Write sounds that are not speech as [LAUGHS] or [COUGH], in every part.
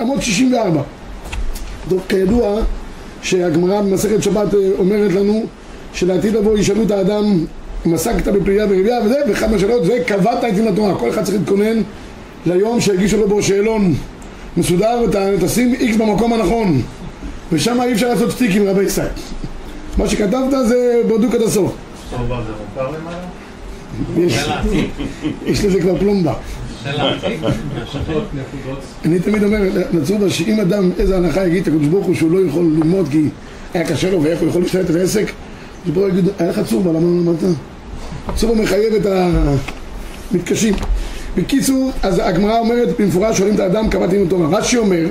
עמוד 64. טוב, כידוע שהגמרא במסכת שבת אה, אומרת לנו שלעתיד לבוא ישאלו את האדם אם עסקת בפליאה ורבייה וזה, ואחד מהשאלות זה קבעת את דין התורה. כל אחד צריך להתכונן ליום שיגישו לו בו שאלון מסודר ותשים איקס במקום הנכון ושם אי אפשר לעשות שטיקים רבי ישראל. מה שכתבת זה בדוק עד הסוף. יש לזה כבר פלומבה. אני תמיד אומר לצובה שאם אדם איזה הנחה יגיד את הקדוש ברוך הוא שהוא לא יכול ללמוד כי היה קשה לו ואיך הוא יכול להשתלט את העסק אז בוא יגיד, היה לך צובה, למה לא למדת? צובה מחייב את המתקשים. בקיצור, אז הגמרא אומרת במפורש שואלים את האדם קבעתי עם תורה. רש"י אומר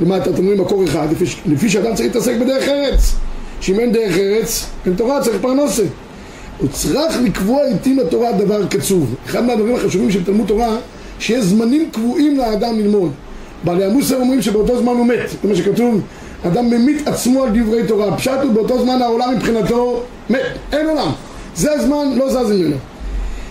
למטה אתם אומרים מקור אחד? לפי שאדם צריך להתעסק בדרך ארץ. שאם אין דרך ארץ אין תורה צריך פרנסה הוא צריך לקבוע עיתים לתורה דבר קצוב. אחד מהדברים החשובים של תלמוד תורה שיש זמנים קבועים לאדם ללמוד. בעלי המוסר אומרים שבאותו זמן הוא מת. זה מה שכתוב אדם ממית עצמו על דברי תורה. פשט הוא באותו זמן העולם מבחינתו מת. אין עולם. זה הזמן לא זז ממנו.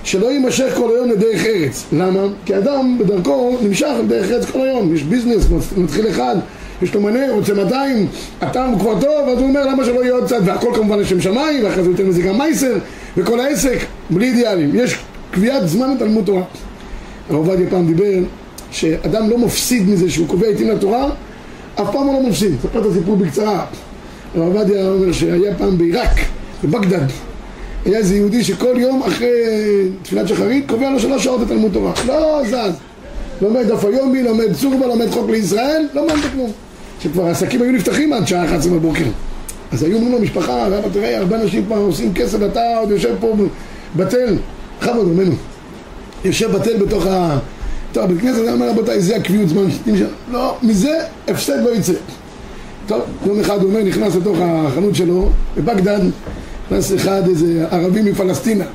שלא יימשך כל היום לדרך ארץ. למה? כי אדם בדרכו נמשך לדרך ארץ כל היום. יש ביזנס, מתחיל אחד יש לו מנה, רוצה 200, הטעם כבר טוב, אז הוא אומר למה שלא יהיה עוד קצת, והכל כמובן לשם שמיים, ואחרי זה יותר מזה גם מייסר, וכל העסק, בלי אידיאלים. יש קביעת זמן לתלמוד תורה. הרב עובדיה פעם דיבר שאדם לא מפסיד מזה שהוא קובע עיתים לתורה, אף פעם הוא לא מפסיד. אספר את הסיפור בקצרה. הרב עובדיה אומר שהיה פעם בעיראק, בבגדד, היה איזה יהודי שכל יום אחרי תפילת שחרית קובע לו שלוש שעות לתלמוד תורה. לא זז. לומד דף היומי, לומד צורבה, לומד חוק לישראל, לא מעניין כלום. שכבר העסקים היו נפתחים עד שעה 11 בבוקר. אז היו אומרים לו משפחה, רבא תראה, הרבה אנשים כבר עושים כסף, אתה עוד יושב פה בתל, בכבוד ממנו. יושב בתל בתוך ה... טוב, בבית כנסת, אני אומר רבותיי, זה הקביעות זמן לא, מזה הפסד לא יצא. טוב, יום אחד הוא אומר, נכנס לתוך החנות שלו, בבגדד, נכנס אחד, איזה ערבי מפלסטינה,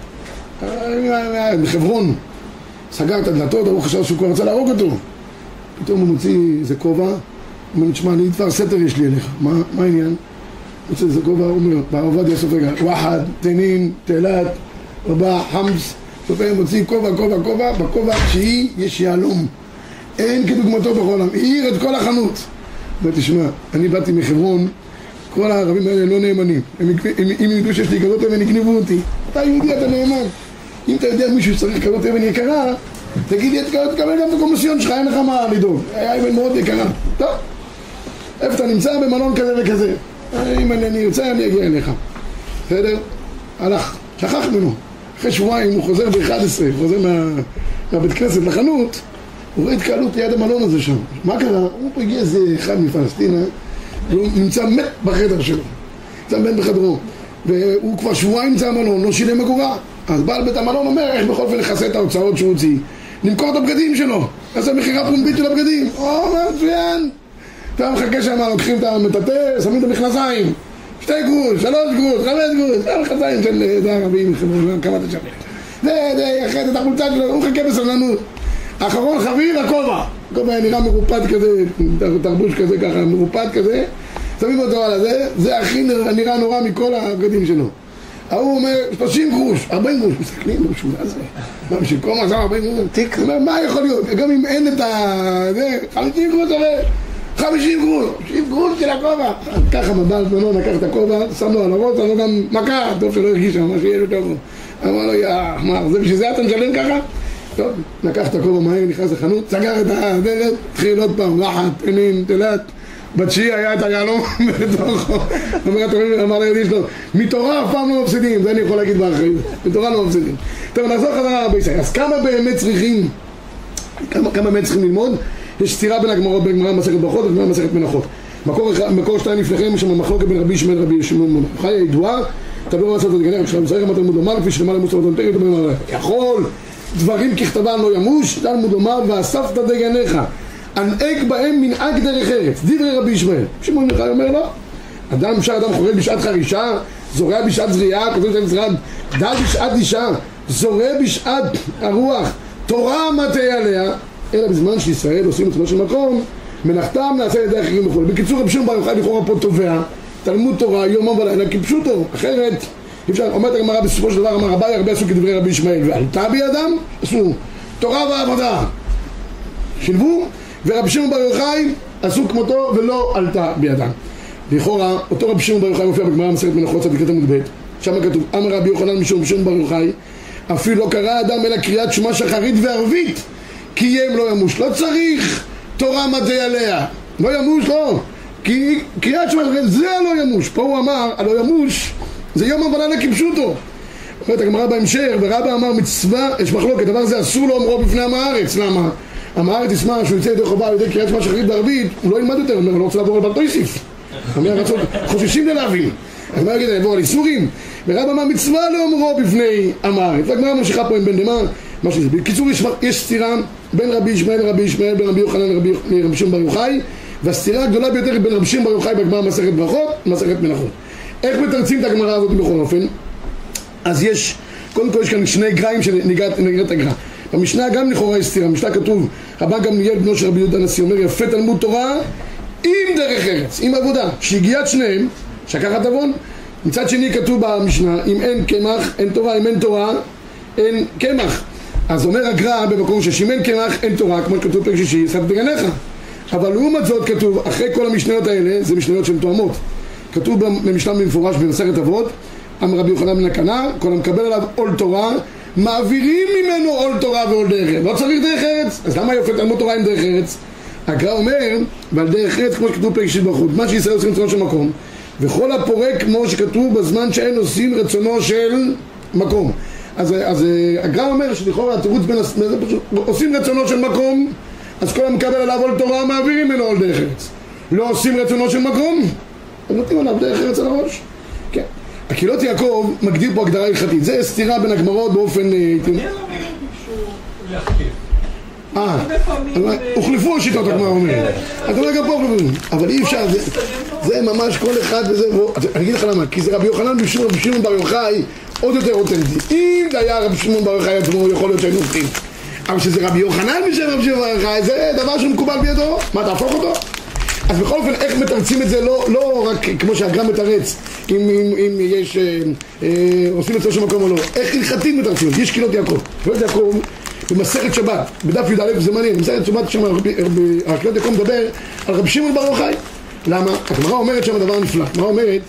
מחברון, סגר את הדלתות, הוא חשב שהוא כבר רצה להרוג אותו. פתאום הוא מוציא איזה כובע, הוא אומר, תשמע, אני דבר סתר יש לי אליך, מה העניין? איזה כובע, הוא אומר, בערב עובדיה סופר, וואחד, תנין, תלת, רבה, חמס, סופר, מוציא כובע, כובע, כובע, בכובע התשיעי יש יהלום. אין כדוגמתו בכל העולם, העיר את כל החנות. אומר, תשמע, אני באתי מחברון, כל הערבים האלה לא נאמנים. הם, הם, אם ידעו שיש לי כזאת אבן, יגנבו אותי. אתה יהודי, אתה נאמן. אם אתה יודע מישהו שצריך כזאת אבן יקרה, תגיד לי, תקבל גם את הקומוסיון שלך, אין לך מה לדאוג. היה אבן מאוד יקרה. טוב, איפה אתה נמצא? במלון כזה וכזה. אם אני ארצה, אני אגיע אליך. בסדר? הלך, שכח ממנו. אחרי שבועיים הוא חוזר ב-11, חוזר מה, מהבית כנסת לחנות, הוא רואה התקהלות ליד המלון הזה שם. מה קרה? הוא הגיע איזה אחד מפלסטינה, והוא נמצא מת בחדר שלו. נמצא מת בחדרו. והוא כבר שבועיים נמצא במלון, לא שילם אגורה. אז בעל בית המלון אומר איך בכל אופן לכסה את ההוצאות שהוא הוציא למכור את הבגדים שלו אז מכירה פומבית של הבגדים או, מצוין אתה מחכה שם, לוקחים את המטאטא, שמים את המכנסיים שתי גרוש, שלוש גרוש, חמש גרוש זה המכנסיים של זה ערבים, כמה אתה שווה זה, זה, אחרי זה את החולצה שלו, הוא מחכה בסבלנות אחרון חביב, הכובע הכובע נראה מרופד כזה, תרבוש כזה ככה, מרופד כזה שמים אותו על הזה, זה הכי נראה נורא מכל הבגדים שלו ההוא אומר, 30 גרוש, 40 גרוש, מסתכלים, משוגע זה. מה, בשביל כל מאזר 40 גרוש? תיק. מה יכול להיות? גם אם אין את ה... זה, 50 גרוש הרי, 50 גרוש, 50 גרוש של הכובע. ככה מבעל זמנו לקח את הכובע, שם לו על הראש, שם לו גם מכה, טוב שלא הרגיש שם, שיהיה לו טוב. אמר לו, יא, מה, זה בשביל זה אתה משלם ככה? טוב, לקח את הכובע מהר, נכנס לחנות, סגר את הדלת, התחיל עוד פעם, לחת, תנין, תלת. בתשיעי היה את היהלום [LAUGHS] בתוכו, אמר לילדים שלו, מתורה אף פעם לא מפסידים, זה אני יכול להגיד באחריות, מתורה לא מפסידים. טוב, נחזור חזרה רבי ישראל, אז כמה באמת צריכים, כמה באמת צריכים ללמוד? יש סתירה בין הגמרות בין גמרא מסכת ברכות לגמרא מסכת מנחות. מקור, מקור שתיים לפניכם יש שם מחלוקת בין רבי ישמעאל רבי שמעון חיה ידועה, תביאו לעשות את גנר, שלום צריך מה תלמוד לומר, כפי שלמעלה מוסר ותון פרק, יכול דברים ככתבם לא ימוש, תלמוד לומר ואספת דגניך הנהג בהם מנהג דרך ארץ, דברי רבי ישמעאל. שמעון מיכאל אומר לא. אדם אפשר אדם חורג בשעת חרישה, זורע בשעת זריעה, כותב שם זריעה, דל בשעת אישה, זורע בשעת הרוח, תורה מטה עליה, אלא בזמן שישראל עושים את של מקום, מלאכתם נעשה על ידי אחרים וכו'. בקיצור רבי שמעון בר יוחאי לכאורה פה תובע, תלמוד תורה יומם ולילה כפשוטו, אחרת אפשר, אומרת הגמרא בסופו של דבר אמר רבי הרבה עשו כדברי רבי ישמעאל ועלתה בידם, עשו. תורה ועבודה. שילבו ורבי שמעון בר יוחאי עשו כמותו ולא עלתה בידם. לכאורה, אותו רבי שמעון בר יוחאי מופיע בגמרא מסכת מנחות צדיקת עמוד ב', שם כתוב, אמר רבי יוחנן משום שמעון בר יוחאי, אפילו לא קרא אדם אלא קריאת שמע שחרית וערבית, קיים לא ימוש. לא צריך תורה מדי עליה. לא ימוש, לא. כי קריאת שמע זה הלא ימוש. פה הוא אמר, הלא ימוש זה יום הבננה כפשוטו. אומרת הגמרא בהמשך, ורבא אמר מצווה, יש מחלוקת, דבר זה אסור לו אומרו בפני עם הארץ, למה? עם הארץ ישמע שהוא יצא ידי חובה על ידי קריאת שמע שחרית בערבית, הוא לא ילמד יותר, הוא אומר, לא רוצה לעבור על בלטויסיף. חוששים ללהבין. אז מה יגיד, אני אעבור על איסורים? ורבא אמר מצווה לאומרו בפני עם הארץ. והגמרא ממשיכה פה עם בן דמן, מה שזה. בקיצור, יש סתירה בין רבי ישמעאל לרבי ישמעאל, בין רבי יוחנן לרבי שמעון בר יוחאי, והסתירה הגדולה ביותר היא בין רבי שמעון בר יוחאי בגמרא מסכת ברכות ומסכת מנחות. איך מתרצים את הגמרא הזאת בכל אופן? אז יש, קודם כל יש כאן שני גריים שנגרעת הגרא. במשנה גם לכאורה יש סתירה, במשנה כתוב, רבן גמליאל בנו של רבי יהודה הנשיא אומר יפה תלמוד תורה עם דרך ארץ, עם עבודה, שהגיעת שניהם, שקחת עוון. מצד שני כתוב במשנה, אם אין קמח אין תורה, אם אין תורה אין קמח. אז אומר הגר"א במקום אין קמח אין תורה, כמו שכתוב פרק שישי, שמת בגניך. אבל לעומת זאת כתוב, אחרי כל המשניות האלה, זה משניות שהן תואמות. כתוב במשנה במפורש במסכת אבות, אמר רבי יוחנן בן הקנה, כל המקבל עליו עול תורה, מעבירים ממנו עול תורה ועול דרך ארץ. לא צריך דרך ארץ, אז למה יופי תלמוד תורה עם דרך ארץ? הגר"א אומר, ועל דרך ארץ כמו שכתוב פרק שישי בחוץ, מה שישראל עושים רצונו של מקום, וכל הפורק כמו שכתוב בזמן שאין עושים רצונו של מקום. אז, אז הגר"א אומר שלכאורה התירוץ בין, פשוט, עושים רצונו של מקום, אז כל המקבל עליו עול תורה מעבירים ממנו עול דרך ארץ. לא עושים רצונו של מקום, אז נותנים עליו דרך ארץ על הראש. כן. הקהילות יעקב מגדיר פה הגדרה הלכתית, זה סתירה בין הגמרות באופן... אה, הוחלפו השיטות הגמרא אומרת. אתה אומר גם פה אבל אי אפשר, זה ממש כל אחד וזה, אני אגיד לך למה, כי זה רבי יוחנן בשביל רבי שמעון בר יוחאי עוד יותר אותנטי. אם זה היה רבי שמעון בר יוחאי עצמו, יכול להיות שהיינו הופכים. אבל שזה רבי יוחנן בשביל רבי שמעון בר יוחאי, זה דבר שמקובל בידו, מה תהפוך אותו? אז בכל אופן, איך מתרצים את זה, לא, לא רק כמו שהגרם מתרץ, אם, אם, אם יש, אה, אה, עושים את זה מקום או לא, איך הלכתית מתרצים יש קהילות יעקב. קהילות יעקב, במסכת שבת, בדף י"א זה מעניין, במסכת שבת שם הקהילות יעקב מדבר על רבי שמעון בר יוחאי. למה? הגמרא אומרת שם דבר נפלא. הגמרא אומרת,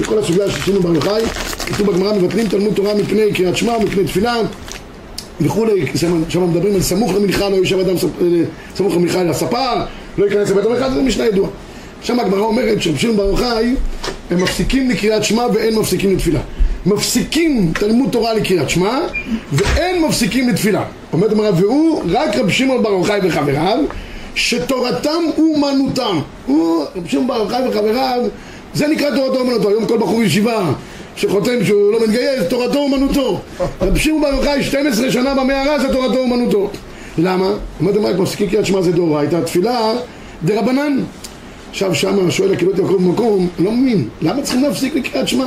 בכל הסוגיה של שמעון בר יוחאי, כתוב בגמרא מבטלים תלמוד תורה מפני קריאת שמע, מפני תפילה וכולי, שם מדברים על סמוך למנחה, לא יושב אדם סמוך למנחה אל הספר, לא ייכנס לבית המרחץ, זה משנה ידוע. שם הגמרא אומרת שרבי שמעון בר יוחאי הם מפסיקים לקריאת שמע ואין מפסיקים לתפילה. מפסיקים תלמוד תורה לקריאת שמע ואין מפסיקים לתפילה. אומרת הגמרא, והוא רק רבי שמעון בר יוחאי וחבריו שתורתם אומנותם. הוא, רבי שמעון בר יוחאי וחבריו, זה נקרא תורתו אומנותו. היום כל בחור ישיבה שחותם שהוא לא מתגייס, תורתו אומנותו. רבי שמעון בר יוחאי 12 שנה במערה זה תורתו אומנותו. למה? אומרת הגמרא, מפסיקים קריאת שמע זה דאורייתא, תפילה דרבנן. עכשיו שמה שואל הקהילות יעקב במקום, לא מבין, למה צריכים להפסיק לקריאת שמע?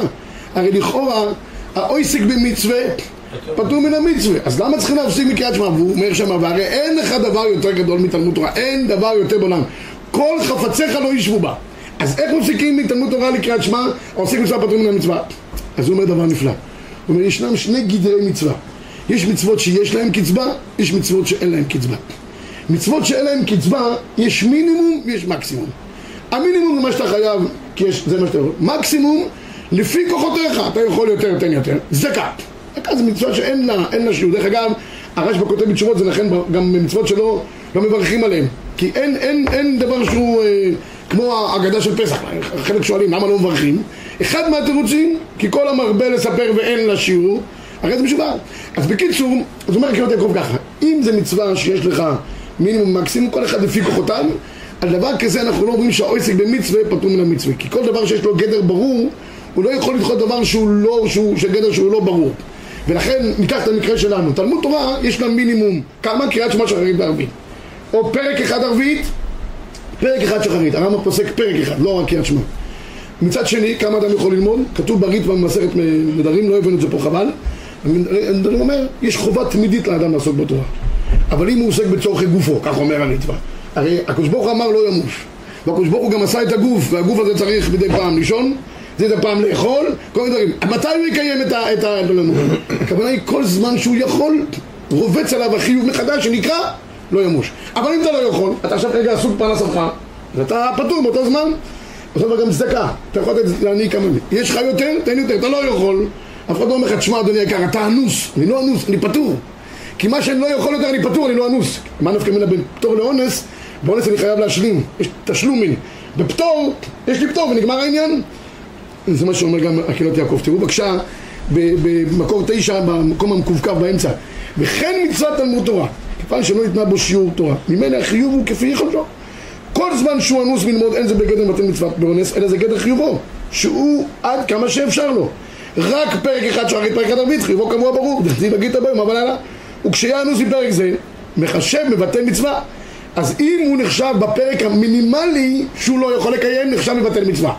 הרי לכאורה האויסק במצווה פטור מן המצווה, אז למה צריכים להפסיק מקריאת שמע? והוא אומר שמה, והרי אין לך דבר יותר גדול מתלמוד תורה, אין דבר יותר בעולם. כל חפציך לא ישבו בה. אז איך מפסיקים מתלמוד תורה לקריאת שמע, עושים מצווה פטור מן המצווה? אז הוא אומר דבר נפלא. הוא אומר, ישנם שני גדרי מצווה. יש מצוות שיש להם קצבה, יש מצוות שאין להם קצבה. מצוות שאין להם קצבה, יש מינימום ויש מקסימום. המינימום זה מה שאתה חייב, כי יש, זה מה שאתה יכול. מקסימום, לפי כוחותיך, אתה יכול יותר, תן יותר. זקה. זקה זה מצווה שאין לה, אין לה שיעור. דרך אגב, הרשב"א כותב בתשובות, זה לכן גם מצוות שלא לא מברכים עליהן. כי אין, אין, אין דבר שהוא אה, כמו ההגדה של פסח. חלק שואלים, למה לא מברכים? אחד מהתירוצים, כי כל המרבה לספר ואין לה שיעור, הרי זה משוגע. אז בקיצור, אז אומר קריאות יעקב ככה, אם זה מצווה שיש לך מינימום מקסימום, כל אחד לפי כוחותיו, על דבר כזה אנחנו לא אומרים שהעוסק במצווה פטור מן המצווה. כי כל דבר שיש לו גדר ברור, הוא לא יכול לדחות דבר שהוא לא, שהוא, שגדר שהוא לא ברור. ולכן ניקח את המקרה שלנו. תלמוד תורה יש לה מינימום, כמה? קריאת שמע שחרית וערבית. או פרק אחד ערבית, פרק אחד שחרית. הרמב"ם פוסק פרק אחד, לא רק קריאת שמע. מצד שני, כמה אדם יכול ללמוד? כתוב בריטב"א במסכת נדרים, לא הבאנו את זה פה חבל. אני אומר, יש חובה תמידית לאדם לעסוק בתורה. אבל אם הוא עוסק בצורכי גופו, כך אומר הריטב"א. הרי הקדוש ברוך הוא אמר לא ימוש. והקדוש ברוך הוא גם עשה את הגוף, והגוף הזה צריך מדי פעם לישון, מדי פעם לאכול, כל מיני דברים. מתי הוא יקיים את ה... הכוונה היא כל זמן שהוא יכול, רובץ עליו החיוב מחדש שנקרא לא ימוש. אבל אם אתה לא יכול, אתה עכשיו כרגע עסוק פרנסתך, אז אתה פטור באותו זמן. אותו דבר גם צדקה, אתה יכול לתת לעני כמה... יש לך יותר, תן יותר, אתה לא יכול. אף אחד לא אומר לך, תשמע אדוני היקר, אתה אנוס, אני לא אנוס, אני פטור. כי מה שאני לא יכול יותר, אני פטור, אני לא אנוס. מה נפקא מינה בין פטור לאונס? באונס אני חייב להשלים, יש תשלומים. בפטור, יש לי פטור ונגמר העניין. זה מה שאומר גם הקהילות יעקב. תראו בבקשה במקור תשע, במקום המקווקו באמצע. וכן מצוות תלמוד תורה, כיוון שלא ניתנה בו שיעור תורה. ממילא החיוב הוא כפי יכולתו. כל זמן שהוא אנוס מלמוד אין זה בגדר מתן מצוות באונס, אלא זה גדר חיובו, שהוא עד כמה שאפשר לו. רק פרק אחד שוארית פרק אחד ערבית, חיובו קבוע ברור, דכתיב בגית בו יום הבלילה. וכשיהיה אנוס מפרק זה, מחשב מבטל מצווה. אז אם הוא נחשב בפרק המינימלי שהוא לא יכול לקיים, נחשב מבטל מצווה.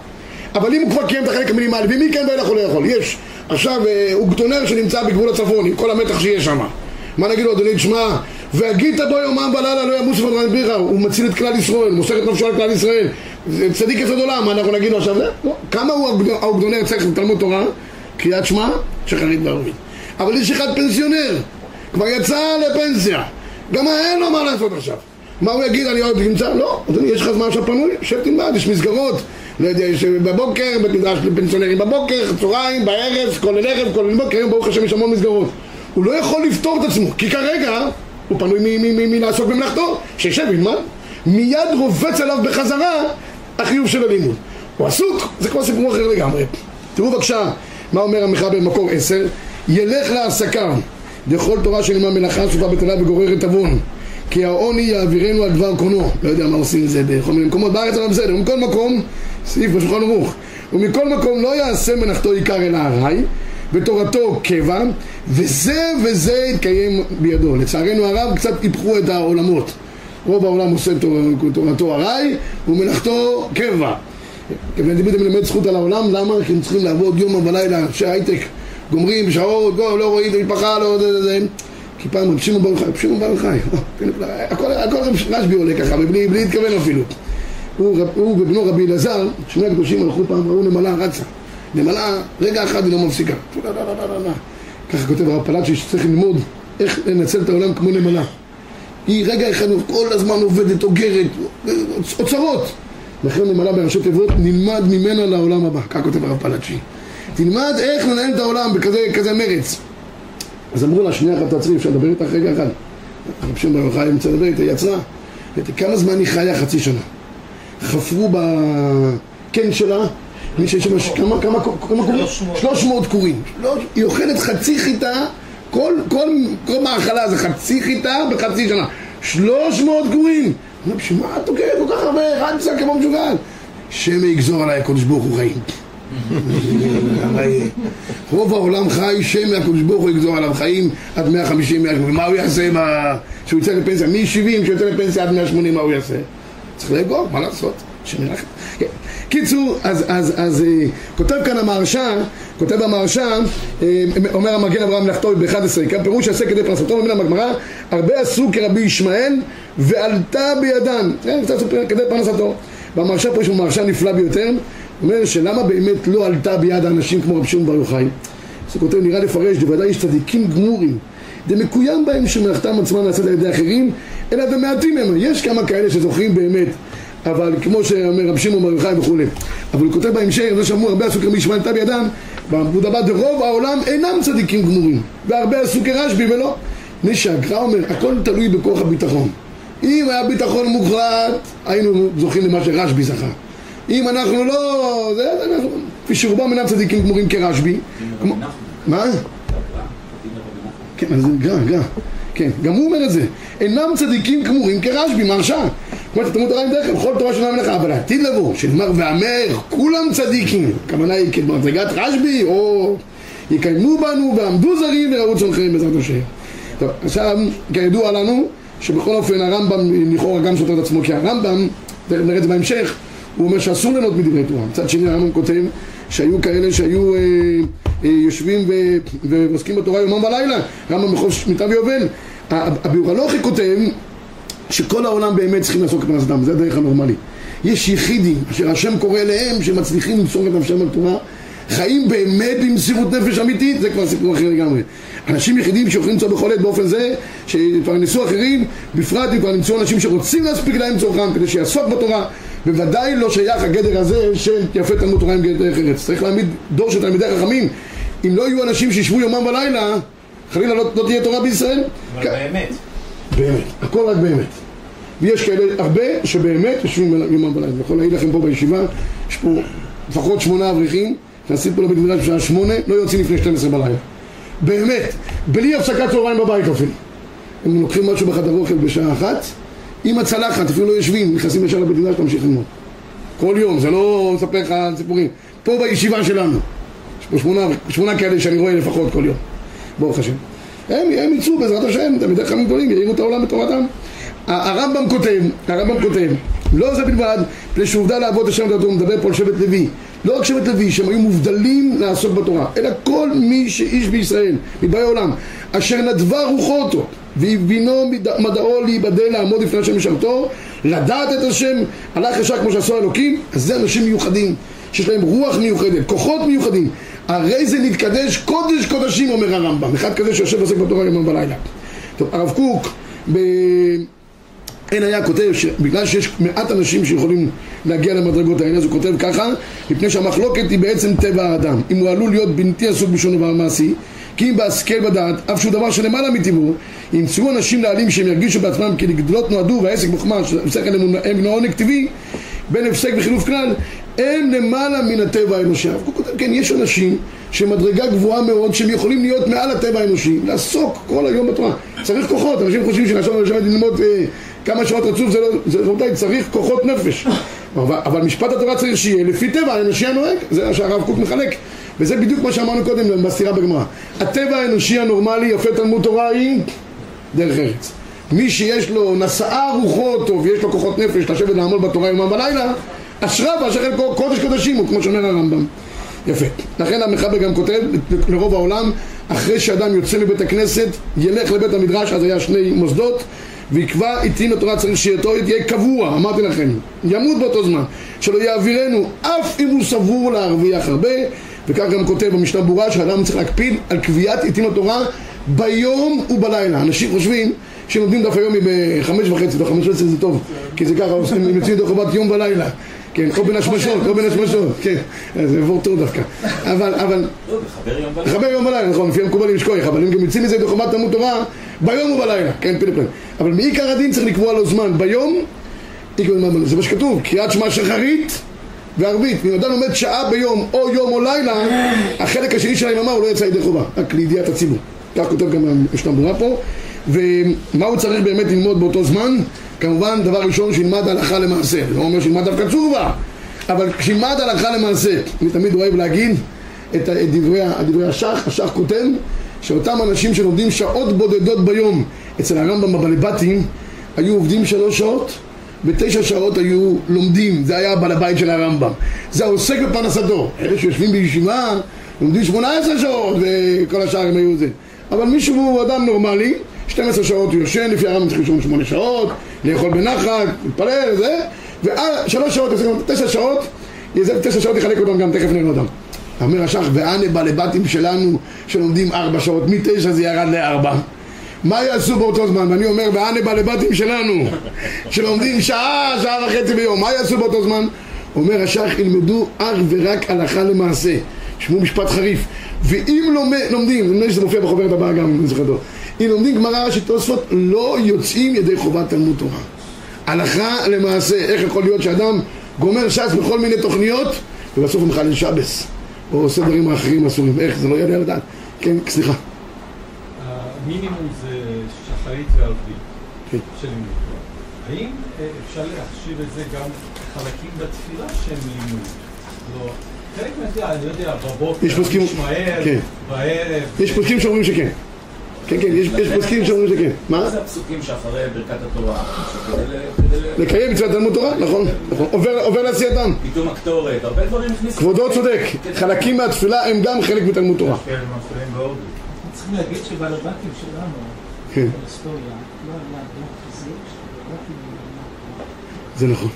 אבל אם הוא כבר קיים את החלק המינימלי, ומי כן ואילך הוא לא יכול, יש עכשיו אה, אוגדונר שנמצא בגבול הצפון עם כל המתח שיש שם מה נגיד לו אדוני תשמע והגית בו יומם בלילה לא ימוס ודרן בירה הוא מציל את כלל ישראל, מוסר את נפשו על כלל ישראל צדיק יסוד עולם, מה אנחנו נגיד לו עכשיו? לא. כמה הוא האוגדונר צריך לתלמוד תורה? קריאת שמע, שחרית וערבית אבל יש אחד פנסיונר כבר יצא לפנסיה גם אין לו מה לעשות עכשיו מה הוא יגיד, אני עוד נמצא? לא, אדוני, יש לך זמן עכשיו פנוי? שב תלמד, יש מסגרות לא יודע, יש בבוקר, בית מדרש לפנסיונרים בבוקר, צהריים, בערב, כולל ערב, כולל בוקר, ברוך השם יש המון מסגרות הוא לא יכול לפתור את עצמו, כי כרגע הוא פנוי מלעסוק במלאכתו, שישב ילמד. מיד רובץ עליו בחזרה החיוב של הלימוד. הוא עסוק, זה כבר סיפור אחר לגמרי. תראו בבקשה מה אומר המחאה במקור עשר. ילך להעסקה. דכל תורה שנאמר מלאכה סופה בטלה וגוררת עוון. כי העוני יעבירנו על דבר קונו. לא יודע מה עושים את זה בכל מיני מקומות בארץ אבל בסדר, מכל מקום סעיף בשולחן ערוך. ומכל מקום לא יעשה מנחתו עיקר אלא ארעי ותורתו קבע וזה וזה יתקיים בידו לצערנו הרב קצת טיפחו את העולמות רוב העולם עושה תורתו ארעי ומלאכתו קבע דיברתם ללמד זכות על העולם, למה? כי הם צריכים לעבוד יום ולילה, אנשי הייטק גומרים בשעות, לא, לא רואים את המשפחה, לא זה זה כי פעם רב שמעון בר יוחאי, רב שמעון בר יוחאי, הכל רשב"י עולה ככה, בלי להתכוון אפילו. הוא ובנו רבי אלעזר, שני הקדושים הלכו פעם, ראו נמלה רצה. נמלה, רגע אחד היא לא מפסיקה. ככה כותב הרב פלאצ'י שצריך ללמוד איך לנצל את העולם כמו נמלה. היא רגע אחד כל הזמן עובדת, אוגרת, אוצרות. לכן נמלה בראשי תיבות, נלמד ממנה לעולם הבא, כך כותב הרב פלאצ'י. תלמד איך לנהל את העולם בכזה מרץ. אז אמרו לה, שנייה אחת תעצרי, אפשר לדבר איתך רגע אחד. רב שמעון בר יוחאי רוצה לדבר איתה, היא עצרה. כמה זמן היא חיה? חצי שנה. חפרו בקן שלה, שיש שם, כמה, כמה, כמה קורים? 300 קורים. היא אוכלת חצי חיטה, כל, כל, כל מאכלה זה חצי חיטה בחצי שנה. 300 קורים! בשביל מה את אוכלת כל כך הרבה? בסדר כמו משוגע. שמא יגזור עליי הקדוש ברוך הוא חיים. [LAUGHS] רוב העולם חי, שם מהקדוש ברוך הוא יגזור עליו חיים עד 150, 180, מה הוא יעשה כשהוא יצא לפנסיה? מ-70 כשהוא יוצא לפנסיה עד 180 מה הוא יעשה? צריך לאגור, מה לעשות? כן. קיצור, אז, אז, אז אה, כותב כאן המהרש"א, כותב המהרש"א, אה, אומר המגן אברהם מלאכתו ב-11, כאן פירוש שעשה כדי פרנסתו, אומר הגמרא, הרבה עשו כרבי ישמעאל ועלתה בידן, כן, קצת כדי פרנסתו. במהרש"א פה יש מהרש"א נפלא ביותר, אומר שלמה באמת לא עלתה ביד האנשים כמו רבי שמעון בר יוחאי? אז הוא כותב, נראה לפרש, בוודאי יש צדיקים גמורים, דמקוים בהם שמלאכתם עצמם נעשית על ידי אחרים, אלא במעטים הם. יש כמה כאלה שזוכרים באמת, אבל כמו שאומר רבי שמעון בר יוחאי וכולי. אבל הוא כותב בהמשך, זה שאמרו הרבה עשו כרבי ישמעאל עלתה בידם, בעמוד הבא, דרוב העולם אינם צדיקים גמורים, והרבה עשו כרשב"י ולא. מפני שהגר"א אומר, הכל תלוי בכוח הביטחון. אם היה ביטחון מוחלט, היינו זוכים למה שרשב"י זכה. אם אנחנו לא... זה, אנחנו... כפי שרובם אינם צדיקים גמורים כרשב"י. מה? כן, אז זה גרע, גרע. כן, גם הוא אומר את זה. אינם צדיקים גמורים כרשב"י, מהרשע. כמו שתלמוד הרעים דרך כל תורה של המלאכה, אבל העתיד לבוא, שנאמר ואמר, כולם צדיקים. הכוונה היא כמדרגת רשב"י, או יקיימו בנו ועמדו זרים וראו צונכם בעזרת השם. טוב, עכשיו, כידוע לנו, שבכל אופן הרמב"ם לכאורה גם סותר את עצמו, כי הרמב"ם, נראה את זה בהמשך, הוא אומר שאסור ליהנות מדברי תורה. מצד שני הרמב"ם כותב שהיו כאלה שהיו אה, אה, יושבים ועוסקים בתורה יומם ולילה, רמב"ם בחוב שמיטה ויובל. הביאור הלוכי כותב שכל העולם באמת צריכים לעסוק בפרנסתם, זה הדרך הנורמלית. יש יחידים אשר השם קורא אליהם שמצליחים למסור את נפשם על תורה חיים באמת במסירות נפש אמיתית, זה כבר סיפור אחר לגמרי. אנשים יחידים שיכולים למצוא בכל עת באופן זה, שיפרנסו אחרים, בפרט אם כבר נמצאו אנשים שרוצים להספיק להם צורכם כדי שיעסוק בתורה, בוודאי לא שייך הגדר הזה של יפה תלמוד תורה עם דרך ארץ. צריך להעמיד דור של תלמידי חכמים. אם לא יהיו אנשים שישבו יומם ולילה, חלילה לא, לא תהיה תורה בישראל. אבל באמת. באמת, הכל רק באמת. ויש כאלה הרבה שבאמת יושבים יומם ולילה. אני יכול להגיד לכם פה בישיבה, יש פה לפחות שמונה אברכים, נכנסים פה לבית מדרש בשעה שמונה, לא יוצאים לפני 12 בלילה. באמת, בלי הפסקת צהריים בבית אפילו. הם לוקחים משהו בחדר אוכל בשעה אחת, עם הצלחת, אפילו לא יושבים, נכנסים ישר לבית מדרש, תמשיך ללמוד. כל יום, זה לא מספר לך סיפורים. פה בישיבה שלנו, יש פה שמונה, שמונה כאלה שאני רואה לפחות כל יום, ברוך השם. הם, הם יצאו בעזרת השם, תלמידי חכמים גדולים, ירימו את העולם בתורתם. הרמב"ם כותב, הרמב"ם כותב, לא זה בלבד, מפני שעובדה לעבוד השם דתו, הוא מדבר פה על שבט לוי. לא רק שבט לוי, שהם היו מובדלים לעסוק בתורה, אלא כל מי שאיש בישראל, מבאי העולם, אשר נדבה רוחו אותו, והבינו מדעו להיבדל לעמוד לפני השם משרתו, לדעת את השם, הלך ישר כמו שעשו האלוקים, אז זה אנשים מיוחדים, שיש להם רוח מיוחדת, כוחות מיוחדים. הרי זה נתקדש קודש קודשים, אומר הרמב"ם, אחד כזה שיושב ועוסק בתורה יום ובלילה. טוב, הרב קוק, ב... אין היה כותב שבגלל שיש מעט אנשים שיכולים להגיע למדרגות האלה אז הוא כותב ככה מפני שהמחלוקת היא בעצם טבע האדם אם הוא עלול להיות בלתי עסוק בשום דבר מעשי כי אם בהשכל בדעת אף שהוא דבר שלמעלה מטבעו ימצאו אנשים להעלים שהם ירגישו בעצמם כי לגדלות נועדו והעסק בחוכמה שכל הם עונג טבעי בין הפסק וחילוף כלל הם למעלה מן הטבע האנושי. הוא כותב, כן, יש אנשים שמדרגה גבוהה מאוד שהם יכולים להיות מעל הטבע האנושי, לעסוק כל היום בתורה. צריך כוחות, אנשים חושבים שלעשות ללמוד אה, כמה שעות רצוף זה לא, זה רבותיי, צריך כוחות נפש. אבל, אבל משפט התורה צריך שיהיה לפי טבע האנושי הנוהג, זה מה שהרב קוק מחלק. וזה בדיוק מה שאמרנו קודם בסתירה בגמרא. הטבע האנושי הנורמלי, יפה תלמוד תורה היא דרך ארץ. מי שיש לו נשאה רוחו טוב ויש לו כוחות נפש לשבת לעמוד בתורה יומם בלילה, אשריו ואשר אין קודש קודשים, הוא כמו שאומר הרמב"ם. יפה. לכן המחבר גם כותב לרוב העולם, אחרי שאדם יוצא מבית הכנסת, ילך לבית המדרש, אז היה שני מוסדות, ויקבע עתים התורה צריך שיהיה יהיה קבוע, אמרתי לכם, ימות באותו זמן, שלא יעבירנו אף אם הוא סבור להרוויח הרבה, וכך גם כותב במשנה ברורה שאדם צריך להקפיד על קביעת עתים התורה ביום ובלילה. אנשים חושבים לומדים דף היומי בחמש וחצי, בחמש וחצי זה טוב, כי זה ככה, הם יוצאים דרך חובת יום ולילה. כן, או בין השמשות, או בין השמשות, כן, זה עבור טוב דווקא. אבל, אבל... לחבר יום ולילה, נכון, לפי המקובלים יש כוח, אבל אם גם יוצאים מזה בחומת תלמוד תורה, ביום ובלילה, כן, פילי פילי. אבל מעיקר הדין צריך לקבוע לו זמן, ביום, זה מה שכתוב, קריאת שמע שחרית וערבית. אם אדם לומד שעה ביום, או יום או לילה, החלק השני של היממה הוא לא יצא ידי חובה, רק לידיעת הציבור. כך כותב גם ברורה פה. ומה הוא צריך באמת ללמוד באותו זמן? כמובן, דבר ראשון, שילמד הלכה למעשה. לא אומר שילמד דווקא צורבה, אבל שילמד הלכה למעשה. אני תמיד אוהב להגיד את דברי, דברי השח, השח כותב שאותם אנשים שלומדים שעות בודדות ביום אצל הרמב"ם בבלבטים היו עובדים שלוש שעות ותשע שעות היו לומדים, זה היה בעל הבית של הרמב"ם. זה העוסק בפרנסתו. אלה שיושבים בישיבה לומדים שמונה עשרה שעות וכל השאר הם היו זה. אבל מישהו הוא אדם נורמלי 12 שעות הוא יושן, לפי הרמב"ם צריך לישון 8 שעות, לאכול בנחת, להתפלל, זה, ושלוש שעות, תשע שעות, תשע שעות יחלק אותם גם, תכף נראה אותם. אומר השח, ואנה בלבטים שלנו שלומדים ארבע שעות, מתשע זה ירד לארבע. מה יעשו באותו זמן? ואני אומר, ואנה בלבטים שלנו שלומדים שעה, שעה וחצי ביום, מה יעשו באותו זמן? אומר השח, ילמדו אך ורק הלכה למעשה. שמעו משפט חריף. ואם לומדים, נדמה לי שזה מופיע בחוברת הבאה גם, אני זוכר טוב. אם לומדים גמרא ראשית תוספות, לא יוצאים ידי חובת תלמוד תורה. הלכה למעשה, איך יכול להיות שאדם גומר ש"ס בכל מיני תוכניות, ובסוף הוא מחלל שבס, או עושה דברים אחרים אסורים, איך זה לא יעלה על הדעת. כן, סליחה. המינימום זה שחרית וערבית כן. של לימוד תורה. האם אה, אפשר להחשיב את זה גם חלקים בתפילה שהם לימוד? לא. חלק מהתפילה, אני לא יודע, בבוקר, יש מהר, כן. בערב. יש פוסקים שאומרים שכן. כן, כן, יש פוסקים שאומרים שכן. מה זה הפסוקים שאחרי ברכת התורה? לקיים מצוות תלמוד תורה, נכון, נכון. עובר לעשייתם. פתאום הקטורת, הרבה דברים הכניסו. כבודו צודק, חלקים מהתפילה הם גם חלק מתלמוד תורה. צריכים להגיד שבעל הבתים שלנו, כן. בהיסטוריה, לא היה דוח פיזיק, זה נכון.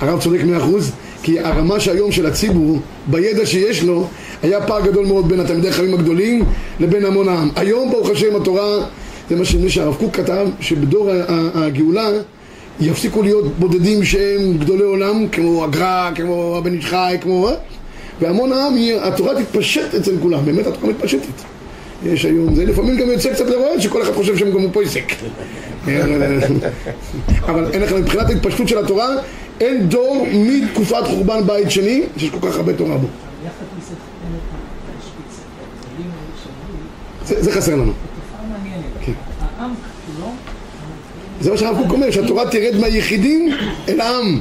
הרב צודק מאה אחוז, כי הרמה שהיום של הציבור, בידע שיש לו, היה פער גדול מאוד בין התלמידי החיים הגדולים לבין המון העם. היום, ברוך השם, התורה, זה מה שנראה שהרב קוק כתב, שבדור הגאולה יפסיקו להיות בודדים שהם גדולי עולם, כמו הגר"א, כמו הבן איש חי, כמו... והמון העם, התורה תתפשט אצל כולם, באמת התורה מתפשטת. יש היום, זה לפעמים גם יוצא קצת לרועד, שכל אחד חושב שהם גם הוא פויסק. [LAUGHS] אבל אין לך, מבחינת ההתפשטות של התורה, אין דור מתקופת חורבן בית שני, שיש כל כך הרבה תורה בו. זה חסר לנו. כן. זה מה שהרב קוק אומר, שהתורה תרד מהיחידים אל העם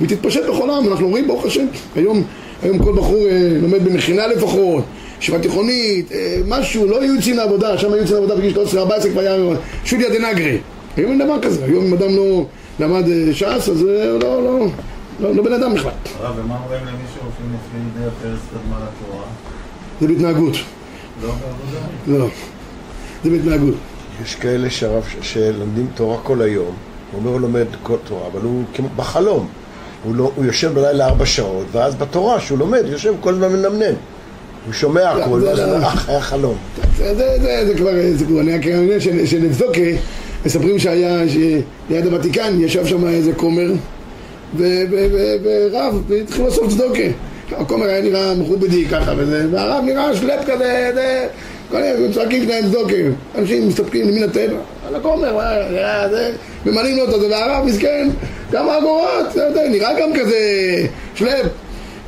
והיא תתפשט בכל העם, אנחנו רואים ברוך השם היום, היום כל בחור אה, לומד במכינה לפחות, ישיבה תיכונית, אה, משהו, לא היו יוצאים לעבודה, שם היו יוצאים לעבודה בגיל 13-14 כבר היה שוליה דנגרי היום אין דבר כזה, היום אם אדם לא למד אה, ש"ס אז אה, הוא לא, לא, לא, לא בן אדם בכלל, הרב, ומה אומרים למישהו שהולכים לפי דרך ארץ קדמה לתורה? זה בהתנהגות, לא בעבודה? לא, זה בהתנהגות יש כאלה שהרב, שלומדים תורה כל היום, הוא אומר הוא לומד כל תורה, אבל הוא כמו בחלום. הוא, לא, הוא יושב בלילה ארבע שעות, ואז בתורה שהוא לומד, יושב כל הזמן מנמנם. הוא שומע הכל, זה ואז הוא לא- אומר, אך, היה חלום. זה, זה, זה, זה כבר סיפור, אני רק מעניין צדוקה, מספרים שהיה, שליד הוותיקן ישב שם איזה כומר ורב, והתחיל לעשות צדוקה. הכומר היה נראה מכובדי ככה וזה, והרב נראה שלפ כזה, זה, כל מיני צועקים שלהם צדוקה. אנשים מסתפקים למין הטבע, על הכומר, זה, ממלאים לו את זה, והרב מסכן, כמה אגורות, נראה גם כזה שלפ.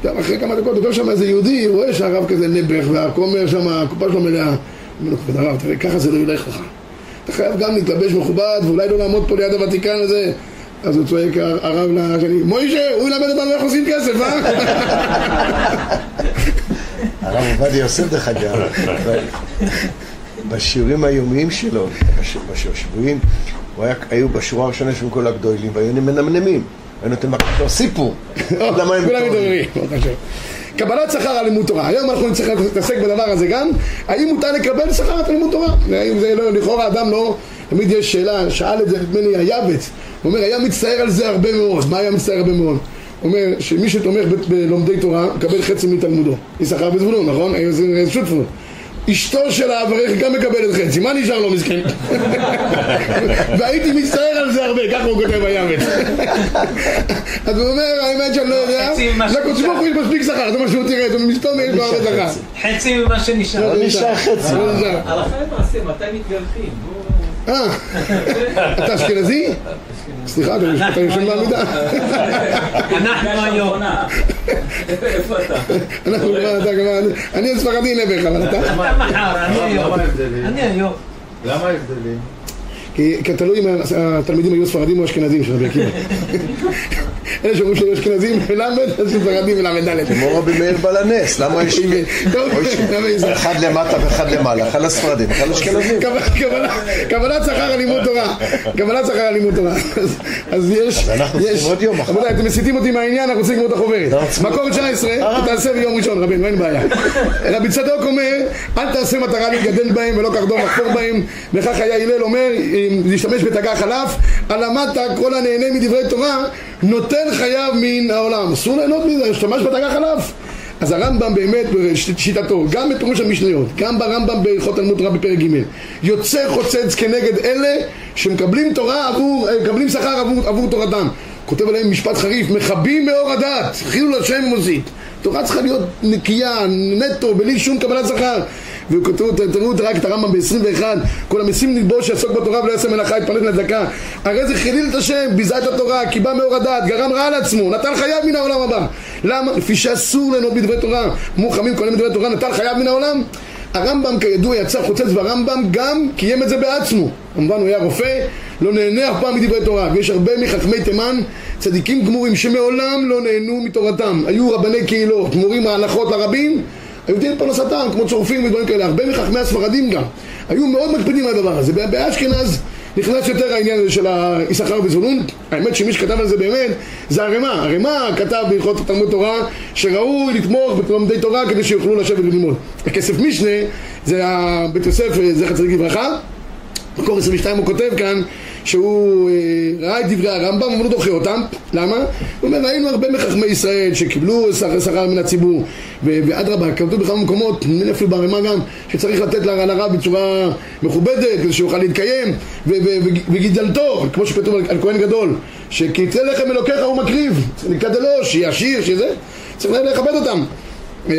גם אחרי כמה דקות עובר שם איזה יהודי, הוא רואה שהרב כזה נעבך והכומר שם, הקופה שלו מלאה. אומר לו, כבוד הרב, תראה, ככה זה לא ילך לך. אתה חייב גם להתלבש מכובד, ואולי לא לעמוד פה ליד הוותיקן הזה. אז הוא צועק הרב לשני, מוישה, הוא ילמד אותנו איך עושים כסף, אה? הרב עובדיה יוסף דרך אגב, בשיעורים היומיים שלו, בש- בשבועים, היו בשורה הראשונה של כל הגדולים, והיו מנמנמים. היו נותן מקום סיפור. [LAUGHS] למה הם מתעוררים? קבלת שכר על לימוד תורה. היום אנחנו נצטרך להתעסק בדבר הזה גם. האם מותר לקבל שכר על לימוד תורה? האם זה לא, לכאורה אדם לא... תמיד יש שאלה, שאל את זה נדמה לי היעבץ. הוא אומר, היה מצטער על זה הרבה מאוד. מה היה מצטער הרבה מאוד? הוא אומר שמי שתומך בלומדי תורה, מקבל חצי מתלמודו. יששכר וזבולון, נכון? היו זה שותפות. אשתו של האברך גם מקבלת חצי, מה נשאר לו מסכן? [LAUGHS] והייתי מצטער על זה הרבה, ככה הוא כותב היעבץ. אז הוא אומר, האמת שאני לא יודע, שנשאר. ברוך הוא יש מספיק שכר, זה מה שהוא תראה, הוא מסתום יש לו הרבה שכר. חצי ממה שנשאר. לא נשאר חצי. נשאר. הלכה למעשה, מתי מתגלחים? אה, אתה אשכנזי? סליחה, אתה- יושב בעמידה. אנחנו היום. איפה אתה? אנחנו כבר, אתה כבר, אני ספרדי נעבך, אבל אתה... אתה מחר, אני היום. למה ההבדלים? אני היום. למה ההבדלים? כי תלוי אם התלמידים היו ספרדים או אשכנזים של רבי עקיבא. אלה שאומרים שהיו אשכנזים [LAUGHS] מלמד, אז ספרדים מל"ד. כמו רבי מאיר בעל הנס, למה [LAUGHS] יש יש זה? אחד למטה ואחד למעלה, אחד לספרדים, אחד לאשכנזים. קבלת- שכר על לימוד תורה, קבלת שכר על לימוד תורה. אז- יש, אז אנחנו יש, צריכים עוד יום מחר. רבותיי, אתם מסיתים אותי מהעניין, אנחנו רוצים לגמור את החוברת. מקור 19, תעשה ביום ראשון, רבינו, אין בעיה. רבי צדוק אומר, אל תעשה מטרה להתגדל בהם ולא קרדום לחפור בהם, וכך היה הלל אומר, להשתמש בתגה חלף, המטה כל הנהנה מדברי תורה, נוטל חייו מן העולם. אסור ליהנות מזה, השתמש בתגה חלף. אז הרמב"ם באמת בשיטתו, גם בפירוש המשניות, גם ברמב"ם בהלכות תלמוד תורה בפרק ג' יוצא חוצץ כנגד אלה שמקבלים תורה עבור, אה, מקבלים שכר עבור, עבור תורתם. כותב עליהם משפט חריף, מכבים מאור הדת, חילול השם מוסיף. תורה צריכה להיות נקייה, נטו, בלי שום קבלת שכר. וכתבו, תראו רק את הרמב"ם ב-21, כל המשים ליבו שיעסוק בתורה ולא יעשה מלאכה יתפרנס לצדקה. הרי זה חיליל את השם, ביזה את התורה, קיבה מאור הדת, גרם רע לעצמו, נטל חייו מן העולם הבא. למה? לפי שאסור ליהנות בדברי תורה. מוחמים כהנים בדברי תורה, נטל חייו מן העולם. הרמב"ם כידוע יצא חוצץ והרמב"ם גם קיים את זה בעצמו. כמובן הוא היה רופא, לא נהנה אף פעם מדברי תורה. ויש הרבה מחכמי תימן, צדיקים גמורים שמעולם לא נהנו מתורתם. היו רבני קהילות, מורים ההלכות לרבים, היו את פרנסתם, כמו צורפים ודברים כאלה. הרבה מחכמי הספרדים גם. היו מאוד מקפידים על הדבר הזה. באשכנז נכנס יותר העניין הזה של יששכר וזבולון. האמת שמי שכתב על זה באמת זה הרמ"א. הרמ"א כתב בהלכות תלמוד תורה שראוי לתמוך בתלמודי תורה כדי שיוכלו לשבת וללמוד. הכסף משנה זה הבית יוסף, זכר צדיק לברכה. מקור 22 הוא כותב כאן שהוא אה, ראה את דברי הרמב"ם אבל הוא דוחה אותם, למה? הוא אומר ראינו הרבה מחכמי ישראל שקיבלו שכר מן הציבור ואדרבה, כתוב בכמה מקומות, נדמה אפילו ברמה גם שצריך לתת לרב בצורה מכובדת כדי שיוכל להתקיים וגידלתו, כמו שכתוב על, כהן גדול שכי יצא לחם אלוקיך הוא מקריב, נקדלו, שיהיה עשיר, שזה צריך לכבד אותם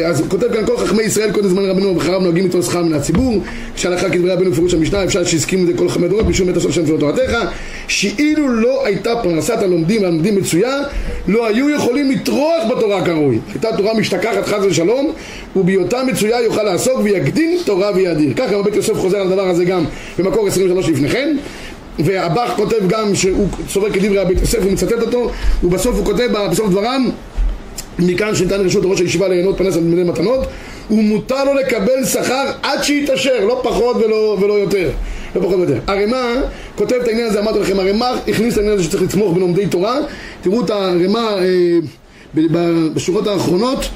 אז כותב כאן כל חכמי ישראל קודם זמן רבנו ובחריו נוהגים איתו שכר מן הציבור. כשהלכה כדברי רבנו בפירוש המשנה אפשר שהסכימו לזה כל חכמי דורות משום מת השם שם תורתך. שאילו לא הייתה פרנסת הלומדים והלומדים מצויה לא היו יכולים לטרוח בתורה כראוי. הייתה תורה משתכחת חס ושלום ובהיותה מצויה יוכל לעסוק ויקדים תורה ויאדיר. ככה בית יוסף חוזר על הדבר הזה גם במקור 23 לפניכם והבח כותב גם שהוא סובר כדברי הבית יוסף הוא מצטט אותו ובסוף הוא כותב בסוף דבריו מכאן שניתן רשות לראש הישיבה ליהנות פנס על מיני מתנות ומותר לו לקבל שכר עד שיתעשר, לא פחות ולא, ולא יותר לא פחות ויותר. הרמ"א כותב את העניין הזה, אמרתי לכם, הרמ"א הכניס את העניין הזה שצריך לתמוך בלומדי תורה? תראו את הרמ"א אה, בשורות האחרונות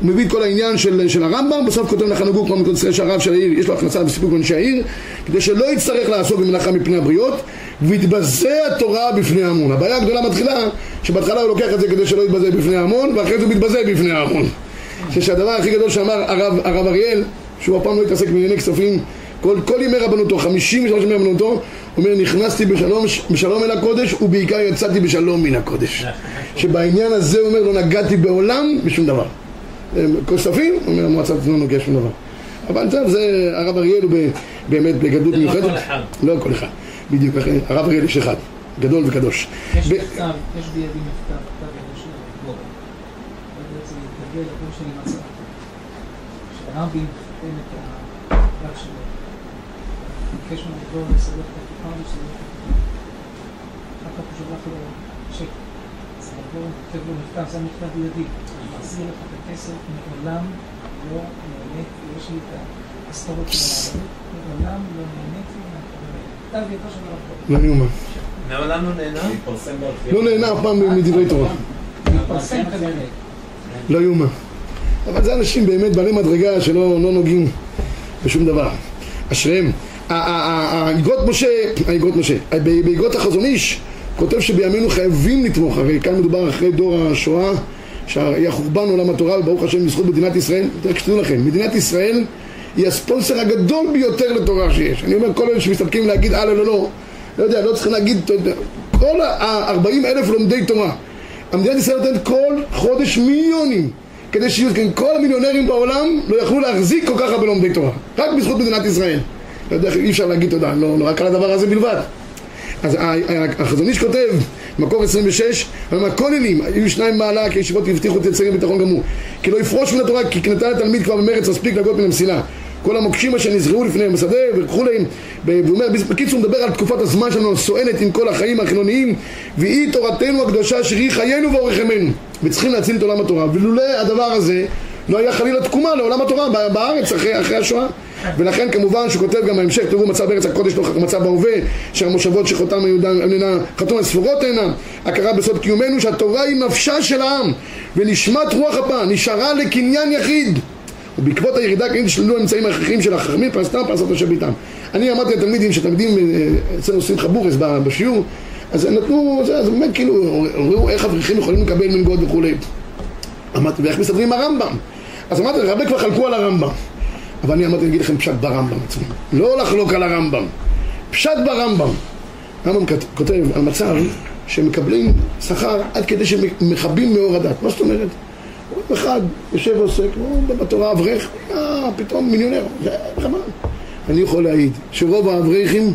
הוא מביא את כל העניין של, של הרמב"ם, בסוף כותב לך נגור כמו מקודש שהרב של העיר, יש לו הכנסה וסיפוק מאנשי העיר, כדי שלא יצטרך לעסוק במלאכה מפני הבריות, ויתבזה התורה בפני ההמון. הבעיה הגדולה מתחילה, שבהתחלה הוא לוקח את זה כדי שלא יתבזה בפני ההמון, ואחרי זה הוא מתבזה בפני ההמון. שהדבר הכי גדול שאמר הרב, הרב אריאל, שהוא אף פעם לא התעסק בענייני כספים, כל, כל ימי רבנותו, 53 ימי רבנותו, הוא אומר נכנסתי בשלום, בשלום אל הקודש ובעיקר יצאתי בשלום מן הקודש שבעניין הזה הוא אומר לא נגעתי בעולם בשום דבר כספים, הוא אומר המועצה לא נוגע שום דבר אבל זה הרב אריאל הוא באמת בגדלות לא מיוחדת כל אחד. לא כל אחד, בדיוק, הרב אריאל יש אחד, גדול וקדוש יש ב- מכתב, יש בידי מכתב, כתב ידו של גורן. זה בעצם מתגלגל לבן שלי מצא. שהרבי מחתן את הבת שלו. ביקש ממנו לגבור לסדר את הכיפה ולסדר את הכיפה. אחר כך הוא שלח לו צ'ק. אז הגורן כותב לו מכתב, זה המכתב בידי. אני מחזיר לך את הכסף, מעולם לא נהניתי, יש לי את המשכורת של הרבנות, מעולם לא נהניתי לא יאומן, מעולם לא נהנה? להתפרסם בארכיון. לא נהנה אף פעם מדברי תורה. לא יאומן אבל זה אנשים באמת בעלי מדרגה שלא לא נוגעים בשום דבר אשריהם האגרות משה, האגרות משה, באגרות החזון איש כותב שבימינו חייבים לתמוך, הרי כאן מדובר אחרי דור השואה שהיה חורבן עולם התורה וברוך השם בזכות מדינת ישראל, רק שתדעו לכם, מדינת ישראל היא הספונסר הגדול ביותר לתורה שיש. אני אומר כל אלה שמסתפקים להגיד אה לא לא לא לא יודע, לא צריכים להגיד כל ה-40 אלף לומדי תורה. המדינת ישראל נותנת כל חודש מיליונים כדי שיהיו, כן, כל המיליונרים בעולם לא יכלו להחזיק כל כך הרבה לומדי תורה. רק בזכות מדינת ישראל. לא יודע, אי אפשר להגיד תודה, לא, לא רק על הדבר הזה בלבד. אז החזון איש כותב, מקור 26, אבל מהכוללים, היו שניים מעלה, כי הישיבות הבטיחו את יצרים ביטחון גמור. כי לא יפרוש מן התורה, כי קנתה לתלמיד כבר במרץ מספיק לגות מן המסילה. כל המוקשים אשר נזרעו לפניהם בשדה וכולי, והוא אומר, בקיצור הוא מדבר על תקופת הזמן שלנו הסואנת עם כל החיים החילוניים, והיא תורתנו הקדושה אשר היא חיינו ואורך ימינו. וצריכים להציל את עולם התורה. ולולא הדבר הזה, לא היה חלילה תקומה לעולם התורה בארץ אחרי, אחרי השואה. ולכן כמובן שהוא כותב גם בהמשך, תראו מצב בארץ הקודש לא מצב בהווה, שהמושבות שחותם איננה, חתום הספורות אינם, הכרה בסוד קיומנו שהתורה היא נפשה של העם, ונשמת רוח אפה, נשארה לקניין יחיד. ובעקבות הירידה כנראה נשללו האמצעים ההכרחיים של החכמים, פרנסתם, פרנסת אשר ביתם. אני אמרתי לתלמידים, שתלמידים אה, אצלנו עושים חבורס בשיעור, אז נתנו, אז באמת כאילו, ראו איך אברכים יכולים לקבל מלגות וכולי. אמרתי, ואיך מסתדרים עם הרמב"ם? אז אמרתי, הרבה כבר חלקו על הרמב"ם. אבל אני אמרתי, אני אגיד לכם פשט ברמב"ם עצמו. לא לחלוק על הרמב"ם. פשט ברמב"ם. הרמב"ם כותב על מצב שמקבלים שכר עד כדי שמכבים מאור הדת. מה זאת אומרת? אחד יושב ועוסק, הוא בתורה אברך, אה, פתאום מיליונר. זה חבל. אני יכול להעיד שרוב האברכים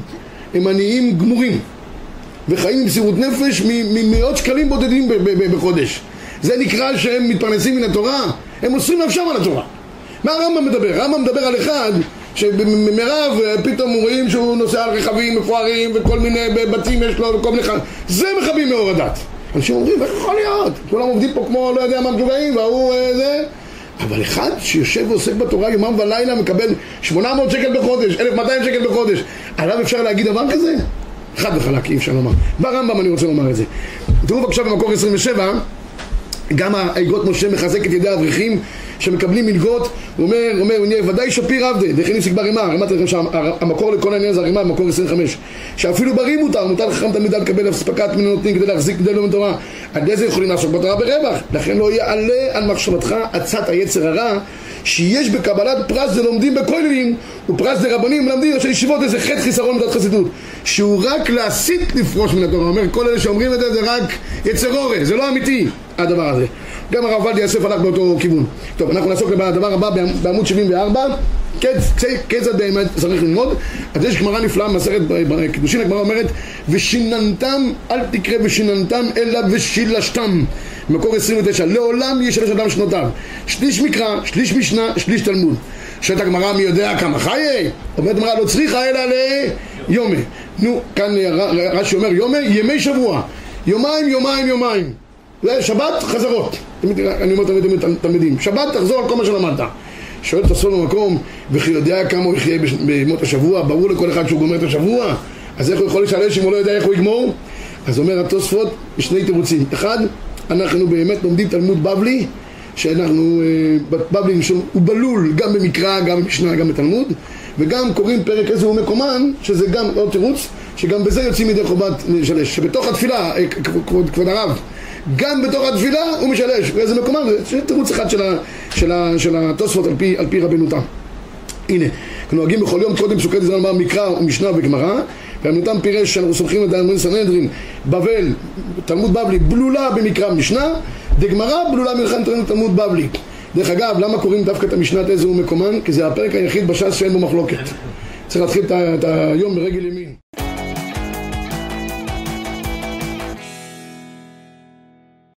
הם עניים גמורים. וחיים עם מסירות נפש ממאות שקלים בודדים בחודש. זה נקרא שהם מתפרנסים מן התורה? הם מוסרים נפשם על התורה. מה הרמב"ם מדבר? הרמב"ם מדבר על אחד שמרב פתאום רואים שהוא נוסע על רכבים מפוארים וכל מיני בתים יש לו וכל מיני. זה מכבים מאור הדת. אנשים אומרים, איך יכול להיות? כולם עובדים פה כמו לא יודע מה משוגעים וההוא אה, זה אבל אחד שיושב ועוסק בתורה יומם ולילה מקבל 800 שקל בחודש, 1200 שקל בחודש עליו אפשר להגיד דבר כזה? חד וחלק אי אפשר לומר. ברמב"ם אני רוצה לומר את זה. תראו בבקשה במקור 27 גם האגרות משה מחזק את ידי האברכים שמקבלים מלגות, הוא אומר, הוא אומר, נהיה ודאי שפיר עבדה, דכן יפסיק ברימה, אמרתי לכם שהמקור לכל העניין הזה הרימה, מקור 25, שאפילו ברי מותר, מותר לחכם תלמיד לקבל אספקת מן הנותנים כדי להחזיק כדי ללמוד תורה, עד איזה יכולים לעסוק בתורה ברווח, לכן לא יעלה על מחשבתך עצת היצר הרע שיש בקבלת פרס ללומדים בכוללים ופרס לרבנים מלמדים של ישיבות איזה חטא חיסרון בדת חסידות. שהוא רק להסית לפרוש מן התורה, אומר כל אלה שאומרים את זה זה רק יצר אורן, זה לא אמיתי הדבר הזה גם הרב עובדיה יוסף הלך באותו כיוון. טוב, אנחנו נעסוק בדבר הבא בעמוד 74, כיצד באמת צריך ללמוד. אז יש גמרא נפלאה במסכת קידושין, הגמרא אומרת ושיננתם, אל תקרא ושיננתם אלא ושילשתם. מקור 29, לעולם ישלש אדם שנותיו. שליש מקרא, שליש משנה, שליש תלמוד. שואלת הגמרא מי יודע כמה חיי? אומרת הגמרא לא צריכה אלא ליומי. נו, כאן רש"י אומר יומי, ימי שבוע. יומיים, יומיים, יומיים. שבת, חזרות. אני אומר תמיד תלמידים, שבת תחזור על כל מה שלמדת. שואל את הסוף במקום, וכי יודע כמה הוא יחיה בימות השבוע, ברור לכל אחד שהוא גומר את השבוע, אז איך הוא יכול לשלש אם הוא לא יודע איך הוא יגמור? אז אומר התוספות בשני תירוצים. אחד, אנחנו באמת לומדים תלמוד בבלי, שאנחנו, אה, בבלי הוא בלול גם במקרא, גם במשנה, גם בתלמוד, וגם קוראים פרק איזה הוא מקומן, שזה גם עוד תירוץ, שגם בזה יוצאים מידי חובת לשלש, שבתוך התפילה, אה, כבוד הרב, גם בתוך התפילה הוא משלש, ואיזה מקומם זה תירוץ אחד של, של, של התוספות על פי, על פי רבנותם. הנה, נוהגים בכל יום קודם פסוקי דזמן לומר מקרא ומשנה וגמרא רבנותם פירש שאנחנו סומכים את דיינים סנהדרין, בבל, תלמוד בבלי, בלולה במקרא ומשנה, דגמרא בלולה מלחמת תלמוד בבלי. דרך אגב, למה קוראים דווקא את המשנת איזה הוא מקומן? כי זה הפרק היחיד בש"ס שאין בו מחלוקת. צריך להתחיל את היום ברגל ימין.